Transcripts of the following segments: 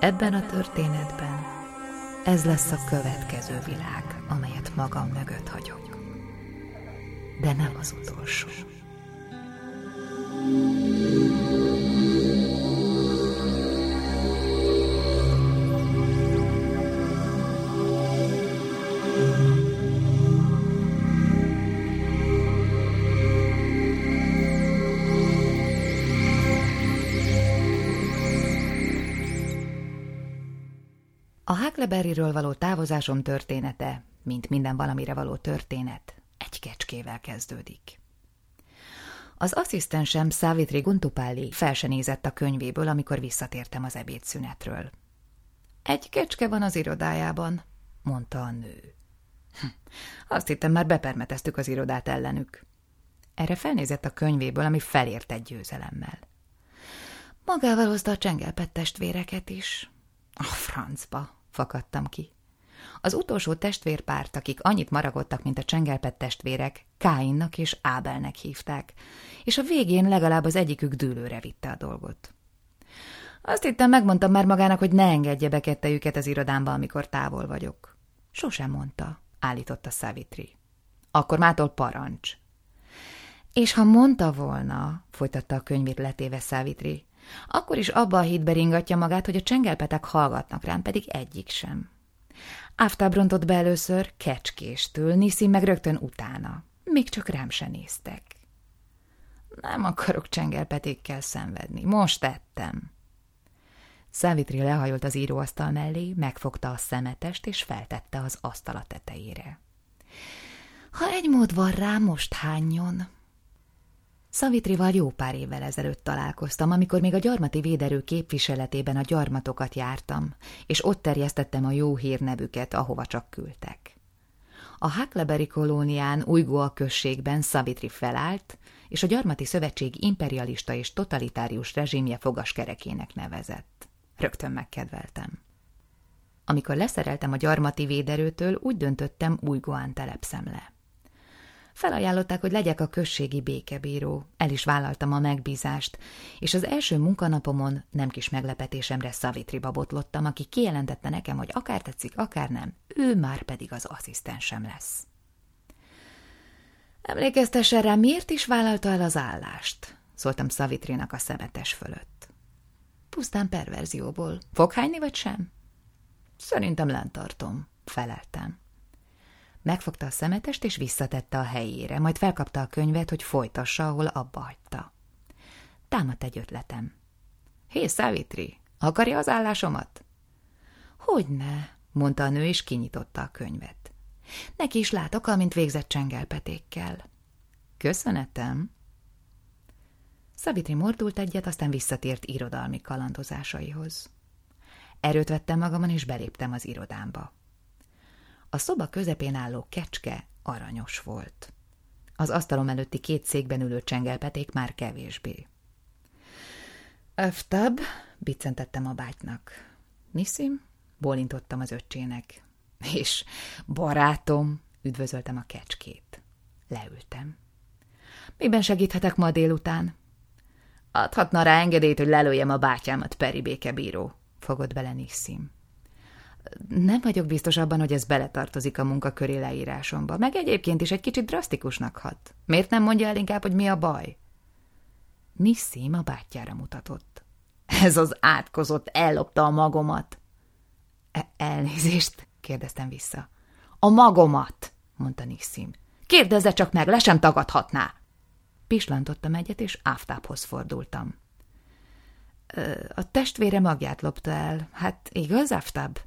Ebben a történetben ez lesz a következő világ, amelyet magam mögött hagyok. De nem az utolsó. Huckleberryről való távozásom története, mint minden valamire való történet, egy kecskével kezdődik. Az asszisztensem Savitri Guntupáli fel se nézett a könyvéből, amikor visszatértem az ebédszünetről. Egy kecske van az irodájában, mondta a nő. Hm, azt hittem, már bepermeteztük az irodát ellenük. Erre felnézett a könyvéből, ami felért egy győzelemmel. Magával hozta a csengelpett testvéreket is. A francba, fakadtam ki. Az utolsó testvérpárt, akik annyit maragottak, mint a csengelpett testvérek, Káinnak és Ábelnek hívták, és a végén legalább az egyikük dűlőre vitte a dolgot. Azt hittem, megmondtam már magának, hogy ne engedje be kettejüket az irodámba, amikor távol vagyok. Sosem mondta, állította Savitri. Akkor mától parancs. És ha mondta volna, folytatta a könyvét letéve Savitri, akkor is abba a hitbe ringatja magát, hogy a csengelpetek hallgatnak rám, pedig egyik sem. Áftáb rontott be először kecskéstől, Niszi meg rögtön utána. Még csak rám se néztek. Nem akarok csengelpetékkel szenvedni. Most ettem. Szávitri lehajolt az íróasztal mellé, megfogta a szemetest, és feltette az asztala tetejére. Ha egy mód van rá, most hányjon, Szavitrival jó pár évvel ezelőtt találkoztam, amikor még a gyarmati véderő képviseletében a gyarmatokat jártam, és ott terjesztettem a jó hírnevüket, ahova csak küldtek. A Huckleberry kolónián Ujgóa községben Szavitri felállt, és a Gyarmati Szövetség imperialista és totalitárius rezsimje fogaskerekének nevezett. Rögtön megkedveltem. Amikor leszereltem a gyarmati véderőtől, úgy döntöttem, Ujgóán telepszem le. Felajánlották, hogy legyek a községi békebíró. El is vállaltam a megbízást, és az első munkanapomon nem kis meglepetésemre Szavitriba botlottam, aki kijelentette nekem, hogy akár tetszik, akár nem, ő már pedig az asszisztensem lesz. Emlékeztessen rá, miért is vállalta el az állást? Szóltam Szavitrinak a szemetes fölött. Pusztán perverzióból. Fog hányni, vagy sem? Szerintem lent tartom, feleltem. Megfogta a szemetest, és visszatette a helyére, majd felkapta a könyvet, hogy folytassa, ahol abba hagyta. Támadt egy ötletem. Hé, Szávitri, akarja az állásomat? Hogyne, mondta a nő, és kinyitotta a könyvet. Neki is látok, amint végzett csengelpetékkel. Köszönetem. Szavitri mordult egyet, aztán visszatért irodalmi kalandozásaihoz. Erőt vettem magamon, és beléptem az irodámba. A szoba közepén álló kecske aranyos volt. Az asztalom előtti két székben ülő csengelpeték már kevésbé. Öftab, biccentettem a bátynak. Niszim, bólintottam az öccsének. És barátom, üdvözöltem a kecskét. Leültem. Miben segíthetek ma délután? Adhatna rá engedélyt, hogy lelőjem a bátyámat, Peri békebíró, fogott bele Niszim. Nem vagyok biztos abban, hogy ez beletartozik a munkaköri leírásomba, meg egyébként is egy kicsit drasztikusnak hat. Miért nem mondja el inkább, hogy mi a baj? Nisszim a bátyjára mutatott. Ez az átkozott ellopta a magomat. E elnézést, kérdeztem vissza. A magomat, mondta Nisszim. Kérdezze csak meg, le sem tagadhatná. Pislantottam egyet, és áftáphoz fordultam. A testvére magját lopta el. Hát igaz, áftáb?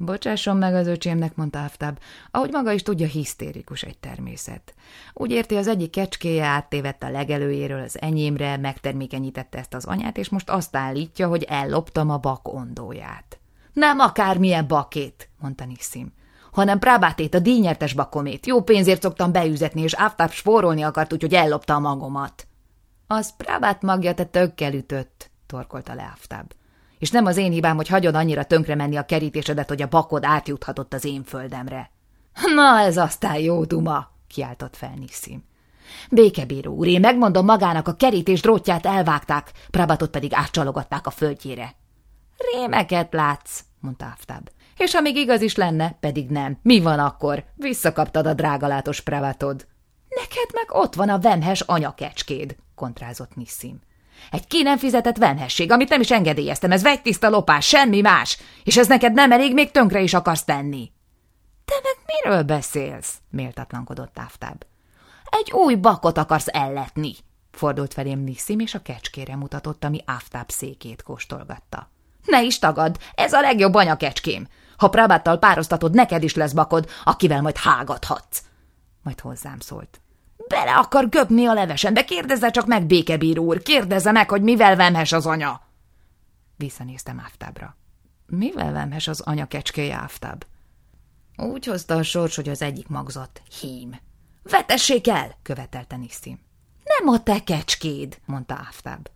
Bocsásson meg az öcsémnek, mondta Aftab, ahogy maga is tudja, hisztérikus egy természet. Úgy érti, az egyik kecskéje áttévett a legelőjéről az enyémre, megtermékenyítette ezt az anyát, és most azt állítja, hogy elloptam a bak ondóját. Nem akármilyen bakét, mondta Nisszim, hanem prábátét, a díjnyertes bakomét. Jó pénzért szoktam beüzetni, és Aftab spórolni akart, úgyhogy ellopta a magomat. Az prábát magja te tökkel ütött, torkolta le Aftab és nem az én hibám, hogy hagyod annyira tönkre menni a kerítésedet, hogy a bakod átjuthatott az én földemre. Na, ez aztán jó duma, kiáltott fel Nisszim. Békebíró úr, én megmondom magának, a kerítés drótját elvágták, Prabatot pedig átcsalogatták a földjére. Rémeket látsz, mondta Aftab. És ha még igaz is lenne, pedig nem. Mi van akkor? Visszakaptad a drágalátos prevatod. Neked meg ott van a vemhes anyakecskéd, kontrázott Nissim. Egy ki nem fizetett vemhesség, amit nem is engedélyeztem, ez vegytiszta lopás, semmi más, és ez neked nem elég, még tönkre is akarsz tenni. Te meg miről beszélsz? méltatlankodott Aftab. Egy új bakot akarsz elletni, fordult felém Nissim, és a kecskére mutatott, ami Aftab székét kóstolgatta. Ne is tagad, ez a legjobb anyakecském. Ha Prabáttal pároztatod, neked is lesz bakod, akivel majd hágathatsz. Majd hozzám szólt. Bele akar göpni a levesembe, kérdezze csak meg, békebíró úr, kérdezze meg, hogy mivel vemhes az anya. Visszanéztem Aftabra. Mivel vemhes az anya kecskéje Aftab? Úgy hozta a sors, hogy az egyik magzott hím. Vetessék el, követelte Nisztim. Nem a te kecskéd, mondta Aftab.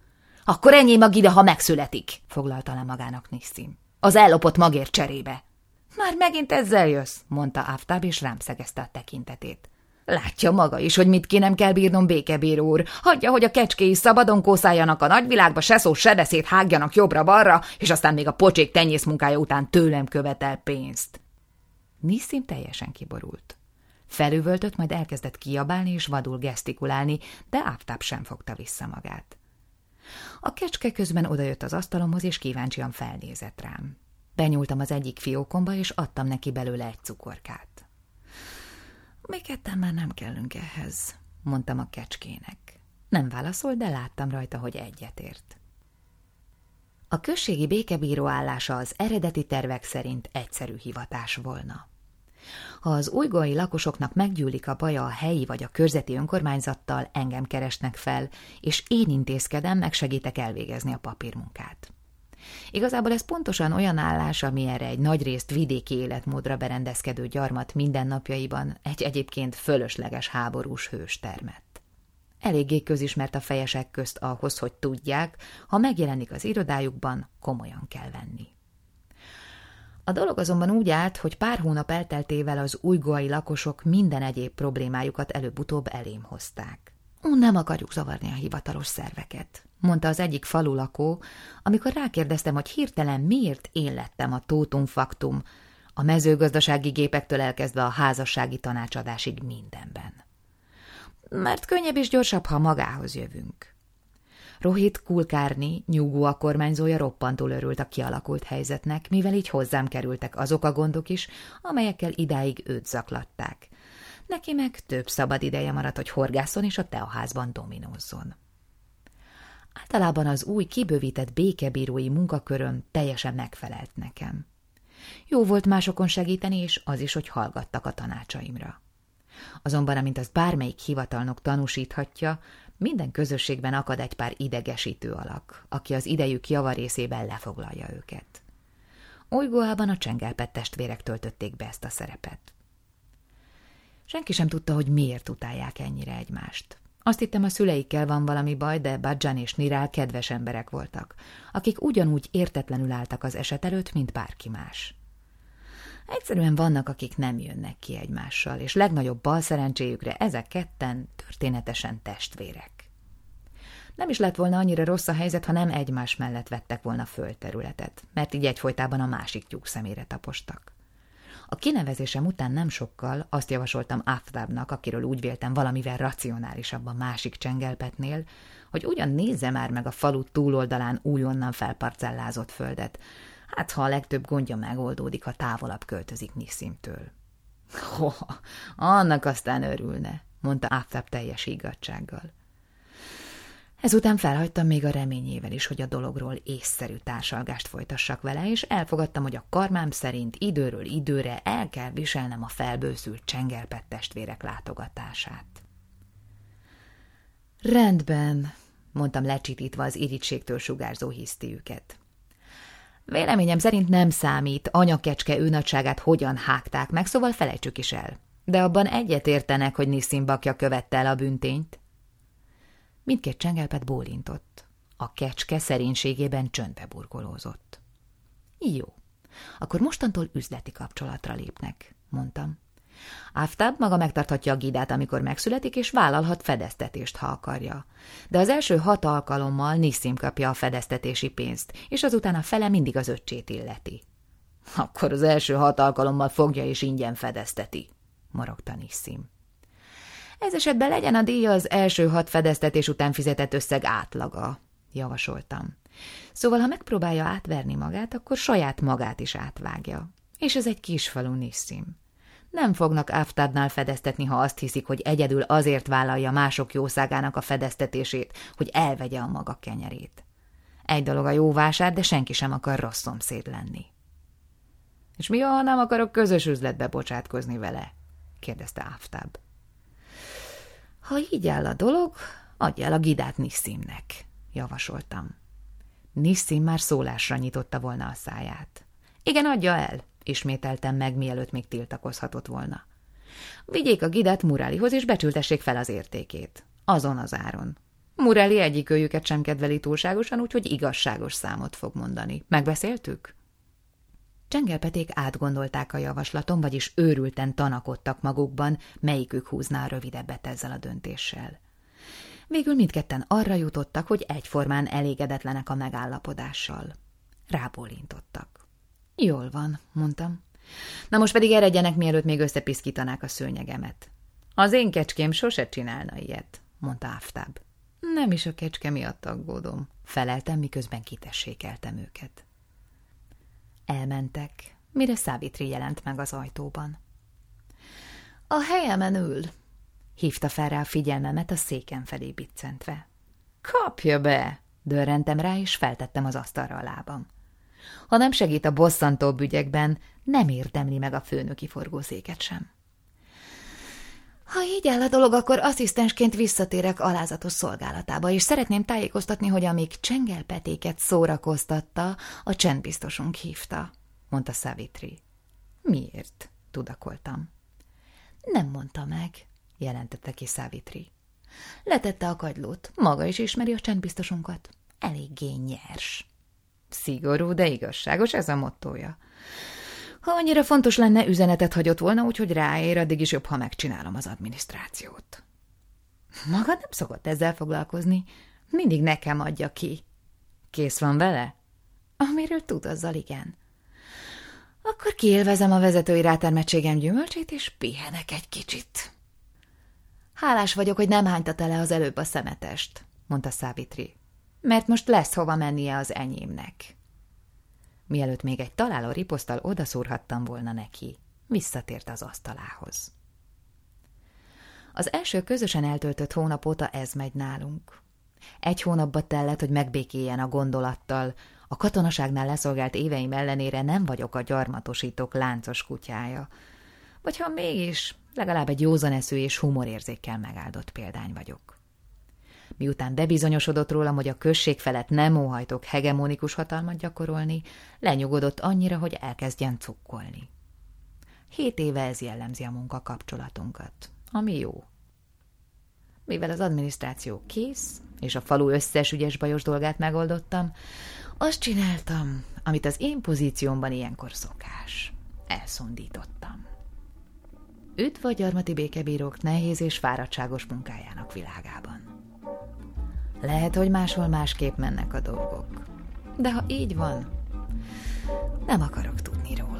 Akkor ennyi mag ide, ha megszületik, foglalta le magának Nisztim. Az ellopott magért cserébe. Már megint ezzel jössz, mondta Aftab, és rám szegezte a tekintetét. Látja maga is, hogy mit ki nem kell bírnom, békebíró úr. Hagyja, hogy a kecskéi szabadon kószáljanak a nagyvilágba, se szó, se beszéd, hágjanak jobbra-balra, és aztán még a pocsék tenyész munkája után tőlem követel pénzt. Niszim teljesen kiborult. Felüvöltött, majd elkezdett kiabálni és vadul gesztikulálni, de Áftáp sem fogta vissza magát. A kecske közben odajött az asztalomhoz, és kíváncsian felnézett rám. Benyúltam az egyik fiókomba, és adtam neki belőle egy cukorkát. Mi ketten már nem kellünk ehhez, mondtam a kecskének. Nem válaszol, de láttam rajta, hogy egyetért. A községi békebíró állása az eredeti tervek szerint egyszerű hivatás volna. Ha az újgai lakosoknak meggyűlik a baja a helyi vagy a körzeti önkormányzattal, engem keresnek fel, és én intézkedem, meg segítek elvégezni a papírmunkát. Igazából ez pontosan olyan állás, ami erre egy nagyrészt vidéki életmódra berendezkedő gyarmat mindennapjaiban egy egyébként fölösleges háborús hős termett. Eléggé közismert a fejesek közt ahhoz, hogy tudják, ha megjelenik az irodájukban, komolyan kell venni. A dolog azonban úgy állt, hogy pár hónap elteltével az újgoai lakosok minden egyéb problémájukat előbb-utóbb elém hozták. Nem akarjuk zavarni a hivatalos szerveket, mondta az egyik falulakó, amikor rákérdeztem, hogy hirtelen miért én lettem a tótum faktum, a mezőgazdasági gépektől elkezdve a házassági tanácsadásig mindenben. Mert könnyebb és gyorsabb, ha magához jövünk. Rohit Kulkárni, nyugó a kormányzója roppantól örült a kialakult helyzetnek, mivel így hozzám kerültek azok a gondok is, amelyekkel idáig őt zaklatták. Neki meg több szabad ideje maradt, hogy horgászon és a teaházban dominózzon. Általában az új kibővített békebírói munkaköröm teljesen megfelelt nekem. Jó volt másokon segíteni, és az is, hogy hallgattak a tanácsaimra. Azonban, amint az bármelyik hivatalnok tanúsíthatja, minden közösségben akad egy pár idegesítő alak, aki az idejük javarészében lefoglalja őket. Olygóában a csengelpett testvérek töltötték be ezt a szerepet. Senki sem tudta, hogy miért utálják ennyire egymást. Azt hittem, a szüleikkel van valami baj, de Badzsan és Nirál kedves emberek voltak, akik ugyanúgy értetlenül álltak az eset előtt, mint bárki más. Egyszerűen vannak, akik nem jönnek ki egymással, és legnagyobb bal szerencséjükre ezek ketten történetesen testvérek. Nem is lett volna annyira rossz a helyzet, ha nem egymás mellett vettek volna földterületet, mert így egyfolytában a másik tyúk szemére tapostak. A kinevezésem után nem sokkal azt javasoltam Aftabnak, akiről úgy véltem valamivel racionálisabb a másik csengelpetnél, hogy ugyan nézze már meg a falu túloldalán újonnan felparcellázott földet, hát ha a legtöbb gondja megoldódik, ha távolabb költözik Niszimtől. Ho, annak aztán örülne, mondta Aftab teljes igazsággal. Ezután felhagytam még a reményével is, hogy a dologról észszerű társalgást folytassak vele, és elfogadtam, hogy a karmám szerint időről időre el kell viselnem a felbőszült csengelpett testvérek látogatását. Rendben, mondtam lecsitítva az irítségtől sugárzó hisztiüket. Véleményem szerint nem számít, anyakecske őnagyságát hogyan hágták meg, szóval felejtsük is el. De abban egyetértenek, hogy Nissim bakja követte el a büntényt. Mindkét csengelpet bólintott. A kecske szerénységében csöndbe burkolózott. Jó, akkor mostantól üzleti kapcsolatra lépnek, mondtam. Aftab maga megtarthatja a gidát, amikor megszületik, és vállalhat fedeztetést, ha akarja. De az első hat alkalommal Nissim kapja a fedeztetési pénzt, és azután a fele mindig az öccsét illeti. Akkor az első hat alkalommal fogja és ingyen fedezteti, morogta Nissim. Ez esetben legyen a díja az első hat fedeztetés után fizetett összeg átlaga, javasoltam. Szóval, ha megpróbálja átverni magát, akkor saját magát is átvágja. És ez egy kisfalú Nissim. Nem fognak Aftadnál fedeztetni, ha azt hiszik, hogy egyedül azért vállalja mások jószágának a fedeztetését, hogy elvegye a maga kenyerét. Egy dolog a jó vásár, de senki sem akar rossz szomszéd lenni. És mi, ha nem akarok közös üzletbe bocsátkozni vele? kérdezte Aftab. Ha így áll a dolog, adj el a gidát Nissimnek, javasoltam. Nissim már szólásra nyitotta volna a száját. Igen, adja el, ismételtem meg, mielőtt még tiltakozhatott volna. Vigyék a gidet Murálihoz, és becsültessék fel az értékét. Azon az áron. Muráli egyik őjüket sem kedveli túlságosan, úgyhogy igazságos számot fog mondani. Megbeszéltük? Csengelpeték átgondolták a javaslatom, vagyis őrülten tanakodtak magukban, melyikük húzná a rövidebbet ezzel a döntéssel. Végül mindketten arra jutottak, hogy egyformán elégedetlenek a megállapodással. Rábólintottak. Jól van, mondtam. Na most pedig eredjenek, mielőtt még összepiszkítanák a szőnyegemet. Az én kecském sose csinálna ilyet, mondta Aftab. Nem is a kecske miatt aggódom, feleltem, miközben kitessékeltem őket. Elmentek, mire Szávitri jelent meg az ajtóban. A helyemen ül, hívta fel rá a figyelmemet a széken felé biccentve. Kapja be! Dörrentem rá, és feltettem az asztalra a lábam. Ha nem segít a bosszantó ügyekben, nem érdemli meg a főnöki forgószéket sem. Ha így áll a dolog, akkor asszisztensként visszatérek alázatos szolgálatába, és szeretném tájékoztatni, hogy amíg csengelpetéket szórakoztatta, a csendbiztosunk hívta, mondta Savitri. Miért? tudakoltam. Nem mondta meg, jelentette ki Savitri. Letette a kagylót, maga is ismeri a csendbiztosunkat. Eléggé nyers. Szigorú, de igazságos, ez a mottója. Ha annyira fontos lenne, üzenetet hagyott volna, úgyhogy ráér, addig is jobb, ha megcsinálom az adminisztrációt. Maga nem szokott ezzel foglalkozni, mindig nekem adja ki. Kész van vele? Amiről tud, azzal igen. Akkor kiélvezem a vezetői rátermettségem gyümölcsét, és pihenek egy kicsit. Hálás vagyok, hogy nem hányta le az előbb a szemetest, mondta Szávitri, mert most lesz hova mennie az enyémnek. Mielőtt még egy találó riposztal odaszúrhattam volna neki, visszatért az asztalához. Az első közösen eltöltött hónap óta ez megy nálunk. Egy hónapba tellett, hogy megbékéljen a gondolattal, a katonaságnál leszolgált éveim ellenére nem vagyok a gyarmatosítók láncos kutyája. Vagy ha mégis, legalább egy józaneszű és humorérzékkel megáldott példány vagyok. Miután bebizonyosodott rólam, hogy a község felett nem óhajtok hegemonikus hatalmat gyakorolni, lenyugodott annyira, hogy elkezdjen cukkolni. Hét éve ez jellemzi a munkakapcsolatunkat, ami jó. Mivel az adminisztráció kész, és a falu összes ügyes bajos dolgát megoldottam, azt csináltam, amit az én pozíciómban ilyenkor szokás. Elszondítottam. Üdv a gyarmati békebírók nehéz és fáradtságos munkájának világában. Lehet, hogy máshol másképp mennek a dolgok. De ha így van, nem akarok tudni róla.